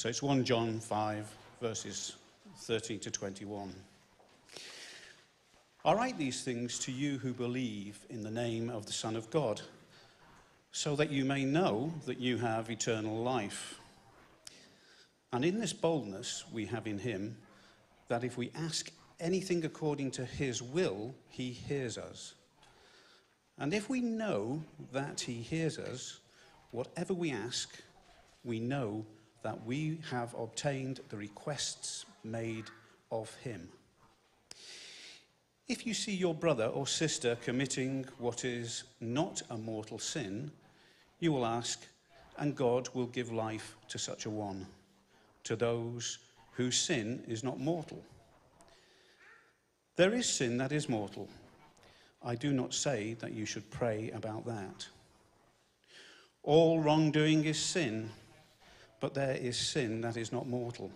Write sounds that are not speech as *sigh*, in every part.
So it's 1 John 5, verses 13 to 21. I write these things to you who believe in the name of the Son of God, so that you may know that you have eternal life. And in this boldness we have in him, that if we ask anything according to his will, he hears us. And if we know that he hears us, whatever we ask, we know that we have obtained the requests made of him. If you see your brother or sister committing what is not a mortal sin, you will ask, and God will give life to such a one, to those whose sin is not mortal. There is sin that is mortal. I do not say that you should pray about that. All wrongdoing is sin, but there is sin that is not mortal.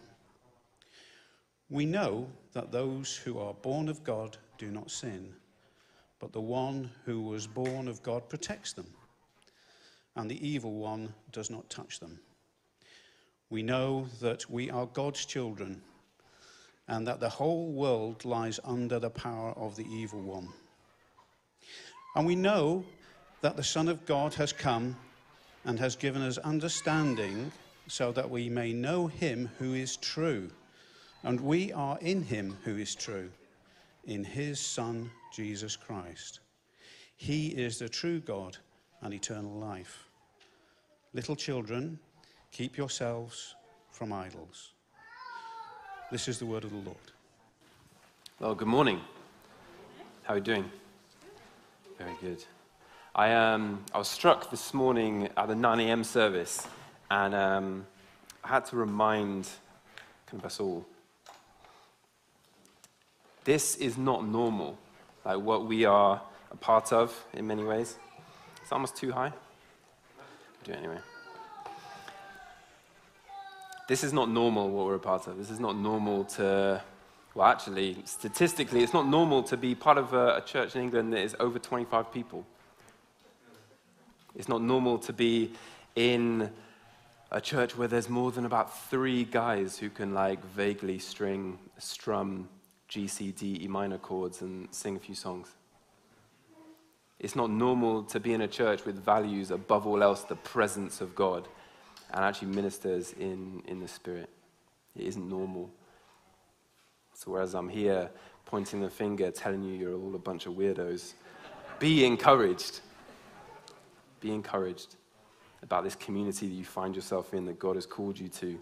We know that those who are born of God do not sin, but the one who was born of God protects them, and the evil one does not touch them. We know that we are God's children, and that the whole world lies under the power of the evil one. And we know that the Son of God has come and has given us understanding so that we may know him who is true. And we are in him who is true, in his Son, Jesus Christ. He is the true God and eternal life. Little children, keep yourselves from idols. This is the word of the Lord. Well, good morning. How are you doing? Very good. I, um, I was struck this morning at the 9 a.m. service, and um, I had to remind kind of us all this is not normal, like what we are a part of in many ways. It's almost too high. I'll do it anyway. This is not normal what we're a part of. This is not normal to, well, actually, statistically, it's not normal to be part of a, a church in England that is over 25 people. It's not normal to be in a church where there's more than about three guys who can like vaguely string, strum G, C, D, E minor chords and sing a few songs. It's not normal to be in a church with values above all else the presence of God and actually ministers in, in the Spirit. It isn't normal. So, whereas I'm here pointing the finger, telling you you're all a bunch of weirdos, be encouraged. Be encouraged about this community that you find yourself in, that God has called you to.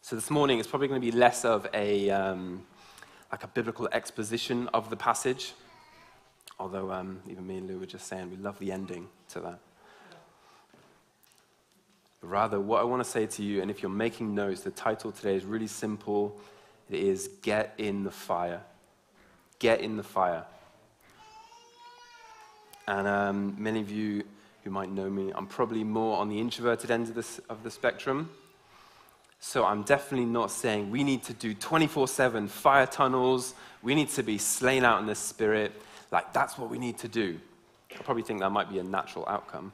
So this morning it's probably going to be less of a um, like a biblical exposition of the passage, although um, even me and Lou were just saying we love the ending to that. But rather, what I want to say to you, and if you're making notes, the title today is really simple. It is Get in the Fire. Get in the Fire. And um, many of you who might know me, I'm probably more on the introverted end of, this, of the spectrum. So I'm definitely not saying we need to do 24 7 fire tunnels, we need to be slain out in the spirit. Like, that's what we need to do. I probably think that might be a natural outcome.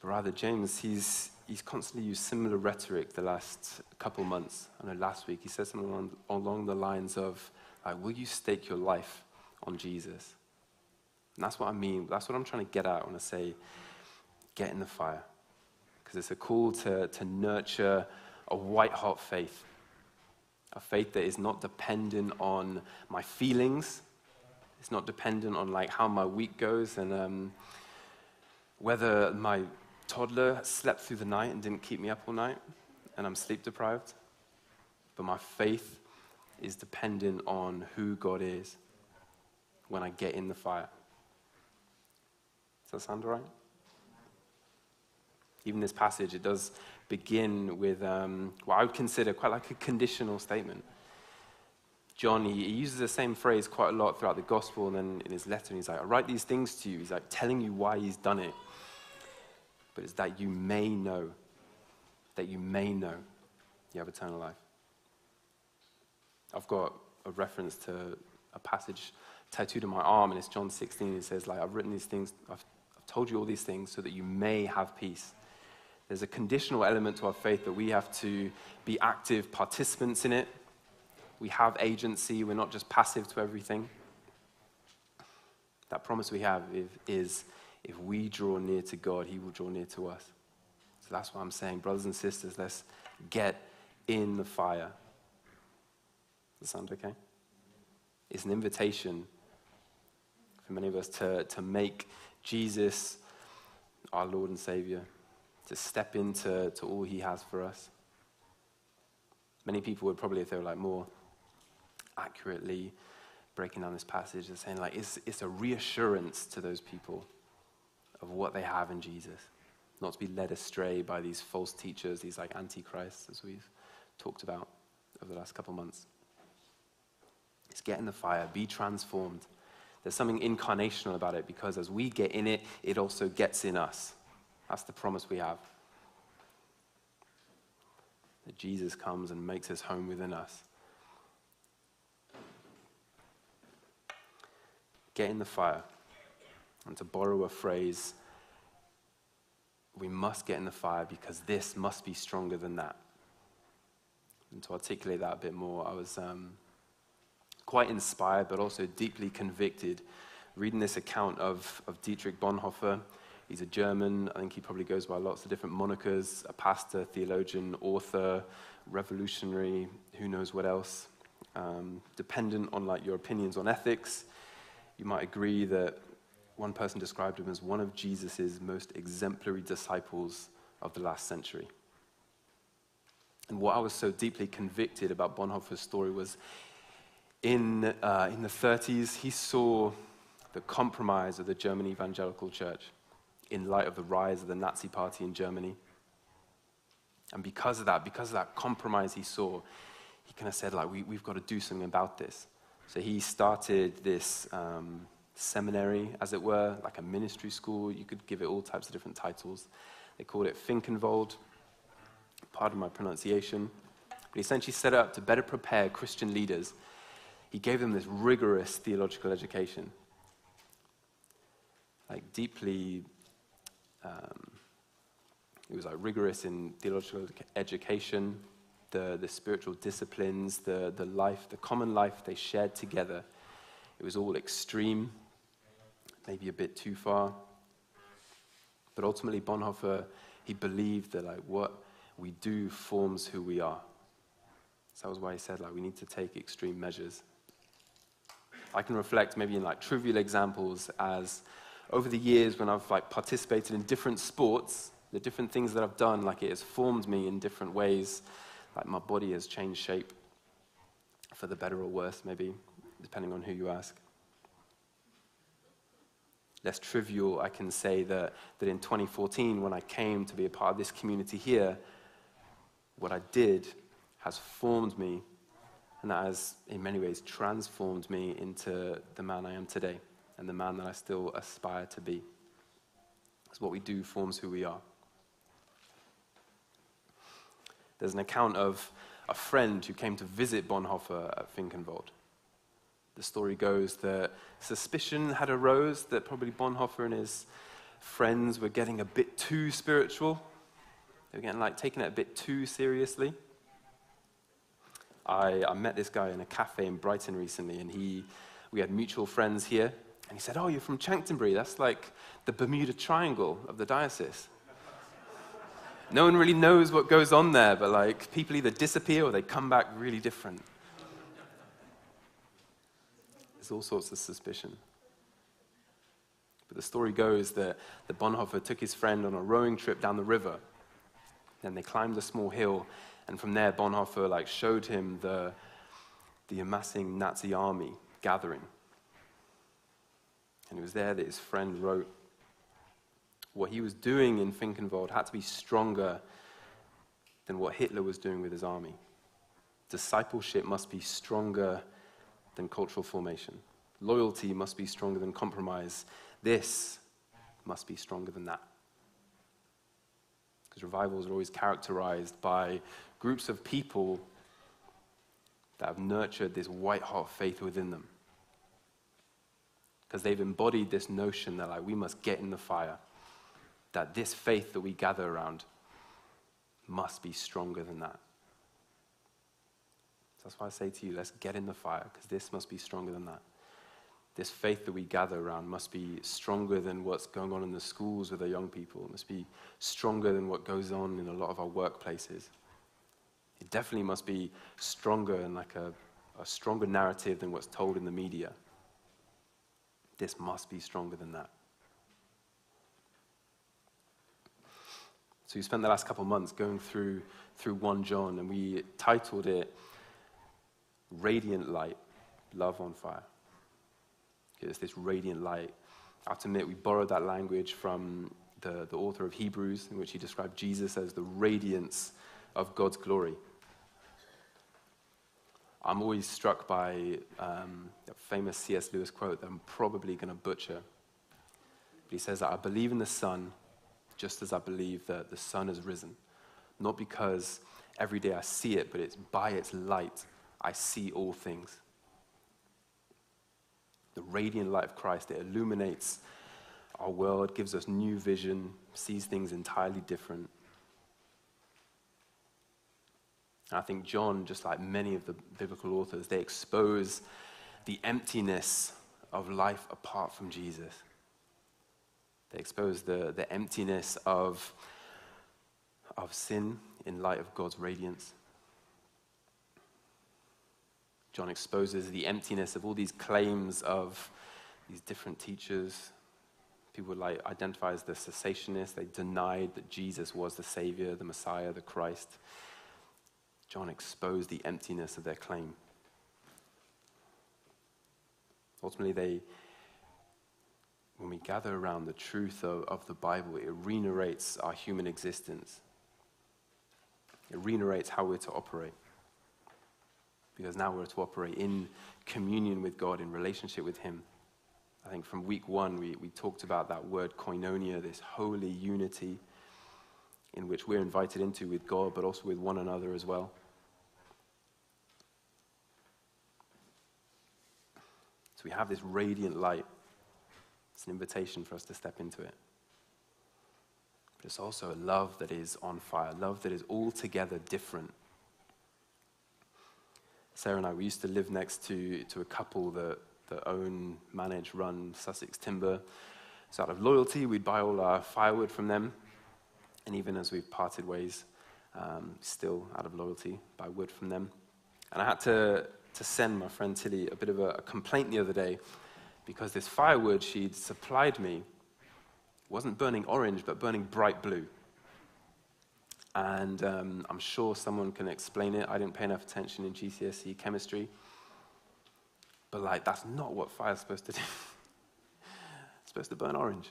But rather, James, he's, he's constantly used similar rhetoric the last couple months. I know last week he said something along, along the lines of, like, Will you stake your life on Jesus? And that's what I mean. That's what I'm trying to get at when I say, Get in the fire. Because it's a call to, to nurture a white hot faith. A faith that is not dependent on my feelings. It's not dependent on like how my week goes and um, whether my toddler slept through the night and didn't keep me up all night and I'm sleep deprived. But my faith is dependent on who God is when I get in the fire. Does that sound right? Even this passage, it does begin with um, what I would consider quite like a conditional statement. John, he, he, uses the same phrase quite a lot throughout the gospel and then in his letter, and he's like, I write these things to you. He's like telling you why he's done it. But it's that you may know, that you may know you have eternal life. I've got a reference to a passage tattooed on my arm, and it's John 16. It says, like, I've written these things, I've told you all these things so that you may have peace There's a conditional element to our faith that we have to be active participants in it. We have agency, we're not just passive to everything. That promise we have is if we draw near to God, He will draw near to us. So that's what I'm saying. Brothers and sisters, let's get in the fire. Does that sound okay? It's an invitation for many of us to, to make Jesus our Lord and Savior, to step into to all He has for us. Many people would probably, if they were like more accurately breaking down this passage, and saying like it's, it's a reassurance to those people of what they have in Jesus, not to be led astray by these false teachers, these like antichrists, as we've talked about over the last couple months. It's get in the fire, be transformed. There's something incarnational about it because as we get in it, it also gets in us. That's the promise we have. That Jesus comes and makes his home within us. Get in the fire. And to borrow a phrase, we must get in the fire because this must be stronger than that. And to articulate that a bit more, I was um, quite inspired, but also deeply convicted, reading this account of, of Dietrich Bonhoeffer. He's a German. I think he probably goes by lots of different monikers a pastor, theologian, author, revolutionary, who knows what else. Um, dependent on like your opinions on ethics, you might agree that one person described him as one of Jesus' most exemplary disciples of the last century. And what I was so deeply convicted about Bonhoeffer's story was in, uh, in the 30s, he saw the compromise of the German evangelical church in light of the rise of the Nazi party in Germany. And because of that, because of that compromise he saw, he kind of said, like, we, we've got to do something about this. So he started this um, seminary, as it were, like a ministry school. You could give it all types of different titles. They called it Finkenwald. Pardon my pronunciation. But he essentially set it up to better prepare Christian leaders he gave them this rigorous theological education. Like, deeply, um, it was like rigorous in theological education, the, the spiritual disciplines, the, the life, the common life they shared together. It was all extreme, maybe a bit too far. But ultimately, Bonhoeffer, he believed that like what we do forms who we are. So that was why he said like we need to take extreme measures. I can reflect maybe in like trivial examples as over the years when I've like participated in different sports, the different things that I've done, like it has formed me in different ways. Like my body has changed shape for the better or worse, maybe, depending on who you ask. Less trivial, I can say that, that in 2014, when I came to be a part of this community here, what I did has formed me and that has, in many ways, transformed me into the man I am today and the man that I still aspire to be. Because what we do forms who we are. There's an account of a friend who came to visit Bonhoeffer at Finkenwald. The story goes that suspicion had arose that probably Bonhoeffer and his friends were getting a bit too spiritual. They were getting like taking it a bit too seriously. I, I met this guy in a cafe in Brighton recently, and he, we had mutual friends here. And he said, Oh, you're from Chanctonbury. That's like the Bermuda Triangle of the diocese. no one really knows what goes on there, but like people either disappear or they come back really different. There's all sorts of suspicion. But the story goes that, that Bonhoeffer took his friend on a rowing trip down the river. Then they climbed a small hill and from there, Bonhoeffer like showed him the, the amassing Nazi army gathering. And it was there that his friend wrote, what he was doing in Finkenwald had to be stronger than what Hitler was doing with his army. Discipleship must be stronger than cultural formation. Loyalty must be stronger than compromise. This must be stronger than that. Because revivals are always characterized by groups of people that have nurtured this white hot faith within them. Because they've embodied this notion that like we must get in the fire. That this faith that we gather around must be stronger than that. So that's why I say to you, let's get in the fire, because this must be stronger than that. This faith that we gather around must be stronger than what's going on in the schools with our young people. It must be stronger than what goes on in a lot of our workplaces. It definitely must be stronger and like a, a stronger narrative than what's told in the media. This must be stronger than that. So we spent the last couple of months going through through 1 John and we titled it Radiant Light, Love on Fire. It's this radiant light. I have to admit, we borrowed that language from the, the author of Hebrews, in which he described Jesus as the radiance of God's glory. I'm always struck by um, a famous C.S. Lewis quote that I'm probably going to butcher. But he says that I believe in the sun just as I believe that the sun has risen. Not because every day I see it, but it's by its light I see all things. The radiant light of Christ, it illuminates our world, gives us new vision, sees things entirely different. And I think John, just like many of the biblical authors, they expose the emptiness of life apart from Jesus. They expose the, the emptiness of, of sin in light of God's radiance. John exposes the emptiness of all these claims of these different teachers. People like identify as the secessionists. They denied that Jesus was the Savior, the Messiah, the Christ. John exposed the emptiness of their claim. Ultimately, they, when we gather around the truth of, of the Bible, it re-narrates our human existence. It re-narrates how we're to operate. Because now we're to operate in communion with God, in relationship with Him. I think from week one, we, we talked about that word koinonia, this holy unity in which we're invited into with God, but also with one another as well. So we have this radiant light it's an invitation for us to step into it. But it's also a love that is on fire, love that is altogether different. Sarah and I, we used to live next to, to a couple that, that own, manage, run Sussex Timber. So out of loyalty, we'd buy all our firewood from them. And even as we've parted ways, um, still out of loyalty, buy wood from them. And I had to, to send my friend Tilly a bit of a, a complaint the other day because this firewood she'd supplied me wasn't burning orange, but burning bright blue. And um, I'm sure someone can explain it. I didn't pay enough attention in GCSE chemistry. But, like, that's not what fire's supposed to do. *laughs* it's supposed to burn orange.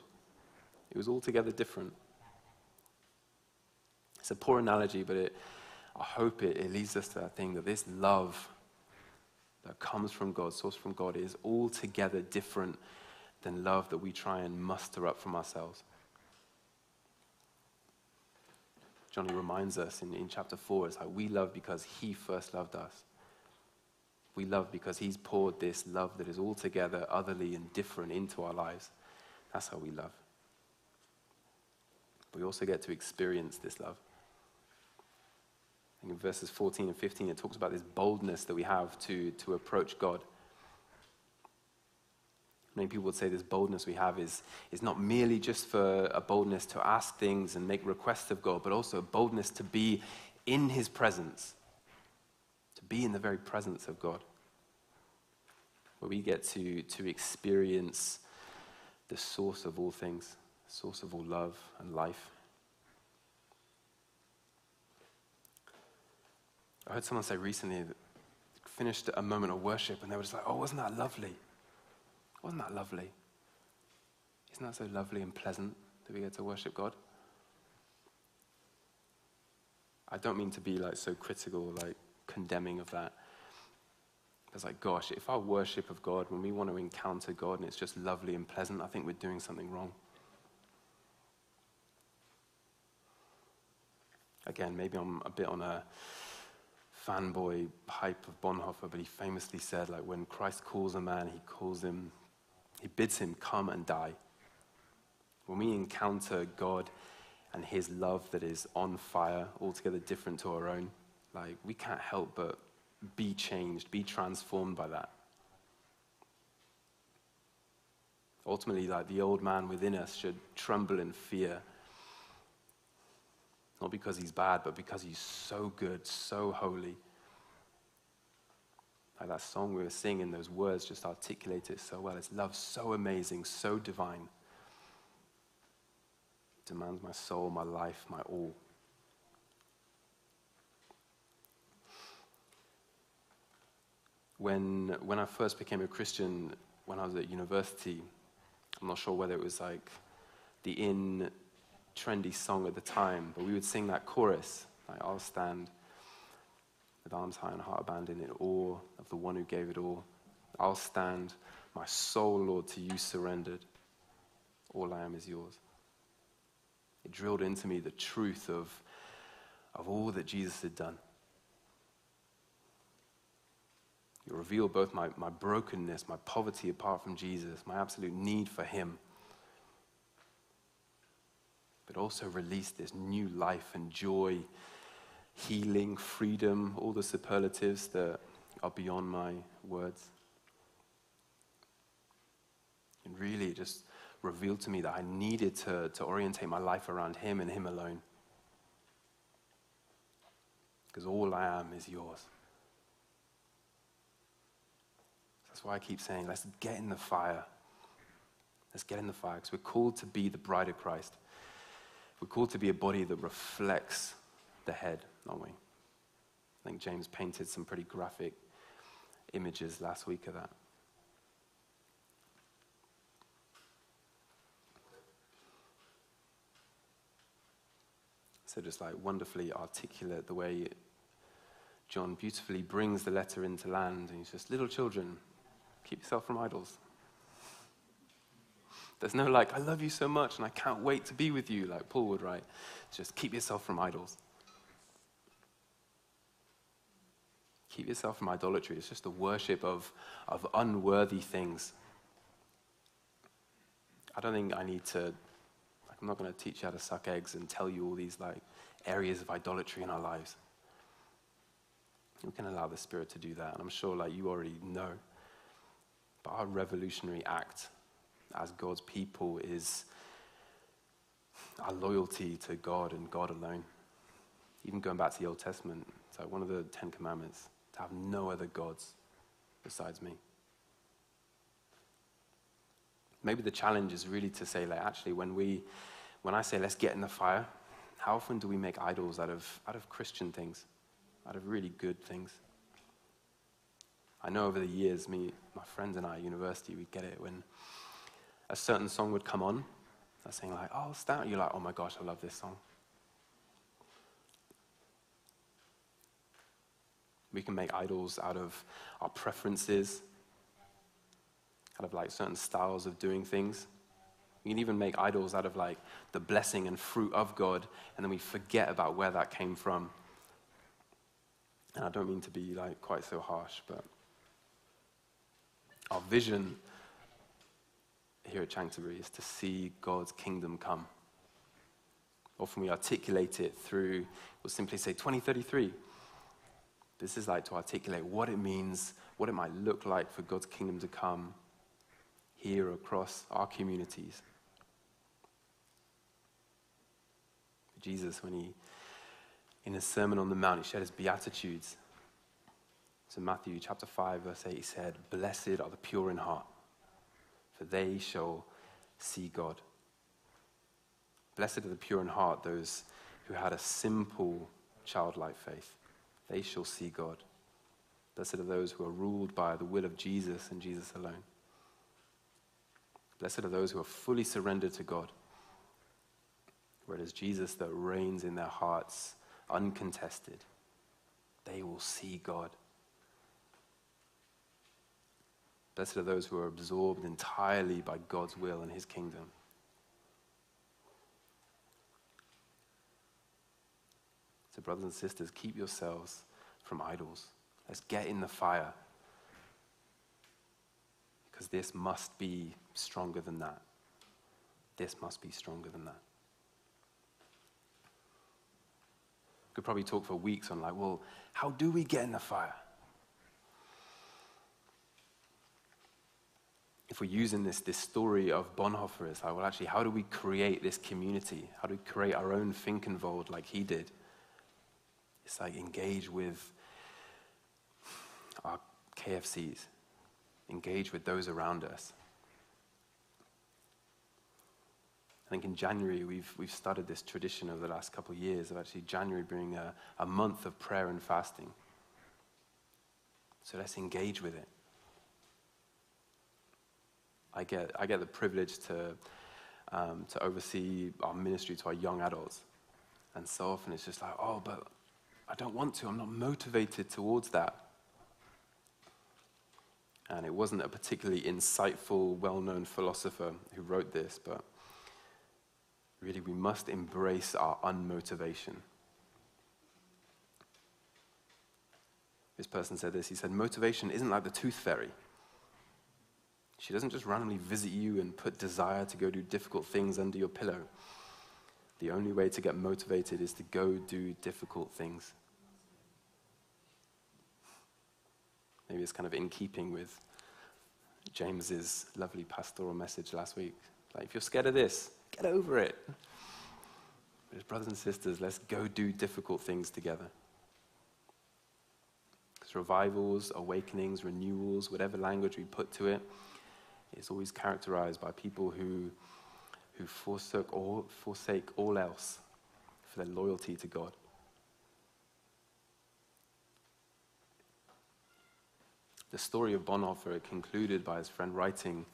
It was altogether different. It's a poor analogy, but it, I hope it, it leads us to that thing that this love that comes from God, source from God, is altogether different than love that we try and muster up from ourselves. Johnny reminds us in, in chapter 4 it's like we love because he first loved us. We love because he's poured this love that is altogether otherly and different into our lives. That's how we love. We also get to experience this love in verses 14 and 15, it talks about this boldness that we have to, to approach God. Many people would say this boldness we have is, is not merely just for a boldness to ask things and make requests of God, but also a boldness to be in His presence, to be in the very presence of God, where we get to, to experience the source of all things, source of all love and life. I heard someone say recently that finished a moment of worship and they were just like, oh, wasn't that lovely? Wasn't that lovely? Isn't that so lovely and pleasant that we get to worship God? I don't mean to be like so critical, like condemning of that. It's like, gosh, if our worship of God, when we want to encounter God and it's just lovely and pleasant, I think we're doing something wrong. Again, maybe I'm a bit on a fanboy hype of Bonhoeffer, but he famously said, like, when Christ calls a man, he calls him, he bids him come and die. When we encounter God and his love that is on fire, altogether different to our own. Like, we can't help but be changed, be transformed by that. Ultimately, like the old man within us should tremble in fear. Not because he's bad, but because he's so good, so holy. Like that song we were singing, those words just articulate it so well. It's love so amazing, so divine. Demands my soul, my life, my all. When, when I first became a Christian, when I was at university, I'm not sure whether it was like the in trendy song at the time, but we would sing that chorus, like, I'll stand with arms high and heart abandoned in awe of the one who gave it all. I'll stand, my soul, Lord, to you surrendered. All I am is yours. It drilled into me the truth of, of all that Jesus had done. It revealed both my, my brokenness, my poverty apart from Jesus, my absolute need for Him, but also released this new life and joy, healing, freedom, all the superlatives that are beyond my words. And really, it just revealed to me that I needed to, to orientate my life around Him and Him alone. Because all I am is yours. That's why I keep saying, let's get in the fire. Let's get in the fire because we're called to be the bride of Christ. We're called to be a body that reflects the head, aren't we? I think James painted some pretty graphic images last week of that. So, just like wonderfully articulate the way John beautifully brings the letter into land, and he's just, little children, Keep yourself from idols. There's no like, I love you so much and I can't wait to be with you, like Paul would write. Just keep yourself from idols. Keep yourself from idolatry. It's just the worship of, of unworthy things. I don't think I need to, like, I'm not going to teach you how to suck eggs and tell you all these like areas of idolatry in our lives. We can allow the Spirit to do that. And I'm sure like you already know. But our revolutionary act as God's people is our loyalty to God and God alone. Even going back to the Old Testament, it's like one of the Ten Commandments to have no other gods besides me. Maybe the challenge is really to say, like, actually, when we, when I say let's get in the fire, how often do we make idols out of, out of Christian things, out of really good things? I know over the years, me, my friends and I at university, we'd get it when a certain song would come on. I saying like, "Oh, stand!" You're like, "Oh my gosh, I love this song." We can make idols out of our preferences, out of like certain styles of doing things. We can even make idols out of like the blessing and fruit of God, and then we forget about where that came from. And I don't mean to be like quite so harsh, but our vision here at Chanctonbury is to see God's kingdom come. Often we articulate it through, we'll simply say 2033. This is like to articulate what it means, what it might look like for God's kingdom to come here across our communities. Jesus, when he, in his Sermon on the Mount, he shared his Beatitudes. So, Matthew chapter 5, verse 8, he said, Blessed are the pure in heart, for they shall see God. Blessed are the pure in heart, those who had a simple, childlike faith. They shall see God. Blessed are those who are ruled by the will of Jesus and Jesus alone. Blessed are those who are fully surrendered to God, where it is Jesus that reigns in their hearts uncontested. They will see God. Blessed are those who are absorbed entirely by God's will and his kingdom. So, brothers and sisters, keep yourselves from idols. Let's get in the fire. Because this must be stronger than that. This must be stronger than that. Could probably talk for weeks on, like, well, how do we get in the fire? If we're using this, this story of Bonhoeffer, it's like, well, actually, how do we create this community? How do we create our own Finkenwald like he did? It's like engage with our KFCs, engage with those around us. I think in January, we've, we've started this tradition over the last couple of years of actually January being a, a month of prayer and fasting. So let's engage with it. I get, I get the privilege to, um, to oversee our ministry to our young adults. And so often it's just like, oh, but I don't want to. I'm not motivated towards that. And it wasn't a particularly insightful, well known philosopher who wrote this, but really we must embrace our unmotivation. This person said this. He said, Motivation isn't like the tooth fairy. She doesn't just randomly visit you and put desire to go do difficult things under your pillow. The only way to get motivated is to go do difficult things. Maybe it's kind of in keeping with James's lovely pastoral message last week. Like, if you're scared of this, get over it. But as brothers and sisters, let's go do difficult things together. Because revivals, awakenings, renewals, whatever language we put to it, is always characterized by people who, who forsake, all, forsake all else for their loyalty to God. The story of Bonhoeffer concluded by his friend writing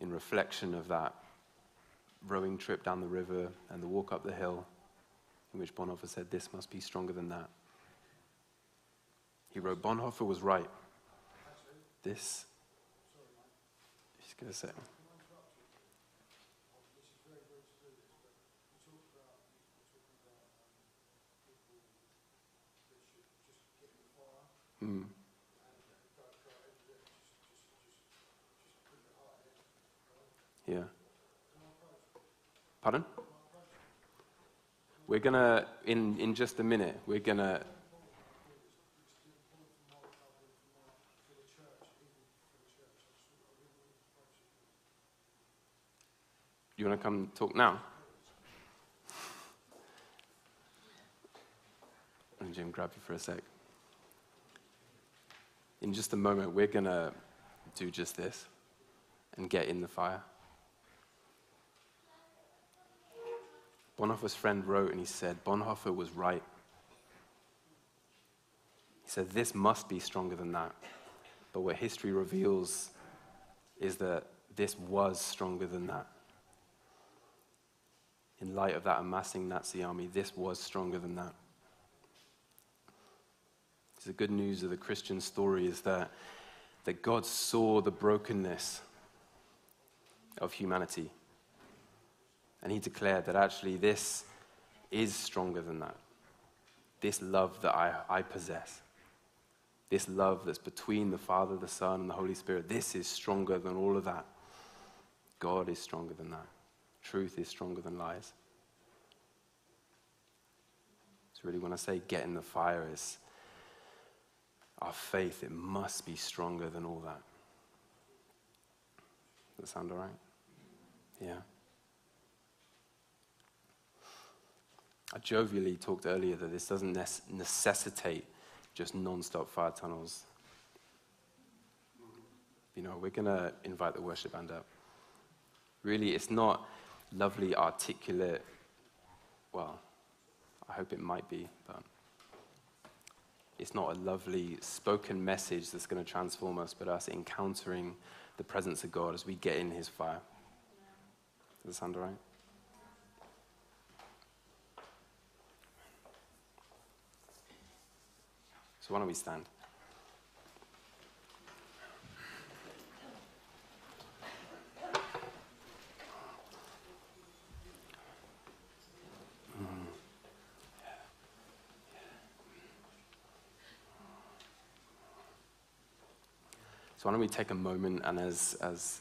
in reflection of that rowing trip down the river and the walk up the hill, in which Bonhoeffer said, This must be stronger than that. He wrote, Bonhoeffer was right. This going to say. Mm. Yeah. Pardon? We're going to, in, in just a minute, we're going to to come talk now? And Jim, grab you for a sec. In just a moment, we're going to do just this and get in the fire. Bonhoeffer's friend wrote and he said, Bonhoeffer was right. He said, This must be stronger than that. But what history reveals is that this was stronger than that in light of that amassing Nazi army, this was stronger than that. The good news of the Christian story is that, that God saw the brokenness of humanity. And he declared that actually this is stronger than that. This love that I, I possess, this love that's between the Father, the Son, and the Holy Spirit, this is stronger than all of that. God is stronger than that. Truth is stronger than lies. So, really, when I say get in the fire, is our faith, it must be stronger than all that. Does that sound all right? Yeah. I jovially talked earlier that this doesn't necessitate just non stop fire tunnels. You know, we're going to invite the worship band up. Really, it's not lovely, articulate, well, I hope it might be, but it's not a lovely spoken message that's going to transform us, but us encountering the presence of God as we get in His fire. Does that sound all right? So, why don't we stand? Why don't we take a moment and as, as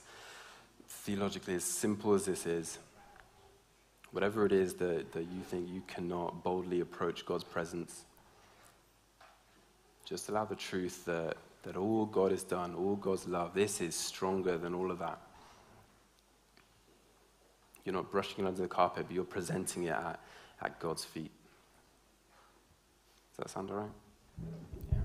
theologically as simple as this is, whatever it is that, that you think you cannot boldly approach God's presence, just allow the truth that, that all God has done, all God's love, this is stronger than all of that. You're not brushing it under the carpet, but you're presenting it at, at God's feet. Does that sound all right? Yeah.